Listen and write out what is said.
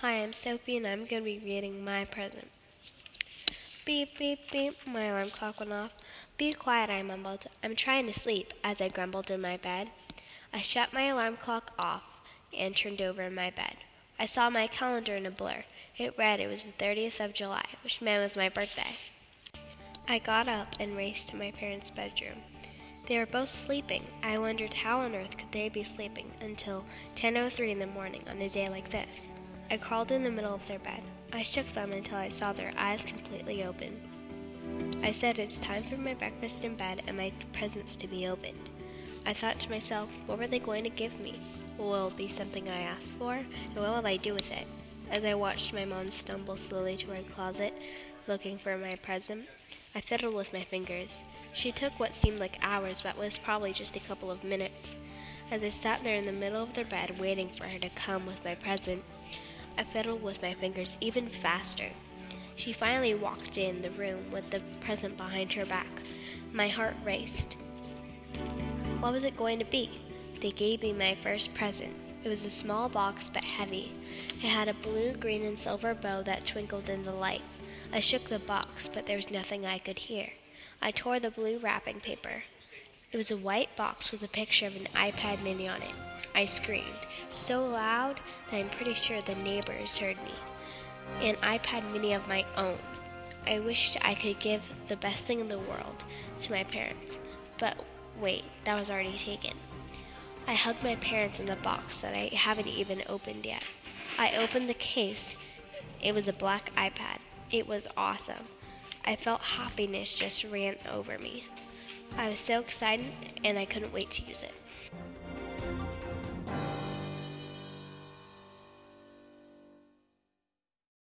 Hi, I'm Sophie, and I'm going to be reading my present. Beep, beep, beep, my alarm clock went off. Be quiet, I mumbled. I'm trying to sleep, as I grumbled in my bed. I shut my alarm clock off and turned over in my bed. I saw my calendar in a blur. It read it was the 30th of July, which meant it was my birthday. I got up and raced to my parents' bedroom. They were both sleeping. I wondered how on earth could they be sleeping until 10:03 in the morning on a day like this. I crawled in the middle of their bed. I shook them until I saw their eyes completely open. I said it's time for my breakfast in bed and my presents to be opened. I thought to myself, what were they going to give me? Will it be something I asked for? And what will I do with it? As I watched my mom stumble slowly to her closet, looking for my present, I fiddled with my fingers. She took what seemed like hours, but was probably just a couple of minutes. As I sat there in the middle of their bed, waiting for her to come with my present, I fiddled with my fingers even faster. She finally walked in the room with the present behind her back. My heart raced. What was it going to be? They gave me my first present. It was a small box but heavy. It had a blue, green, and silver bow that twinkled in the light. I shook the box, but there was nothing I could hear. I tore the blue wrapping paper. It was a white box with a picture of an iPad mini on it. I screamed so loud that I'm pretty sure the neighbors heard me. An iPad mini of my own. I wished I could give the best thing in the world to my parents, but wait, that was already taken. I hugged my parents in the box that I haven't even opened yet. I opened the case. It was a black iPad. It was awesome. I felt happiness just ran over me. I was so excited and I couldn't wait to use it.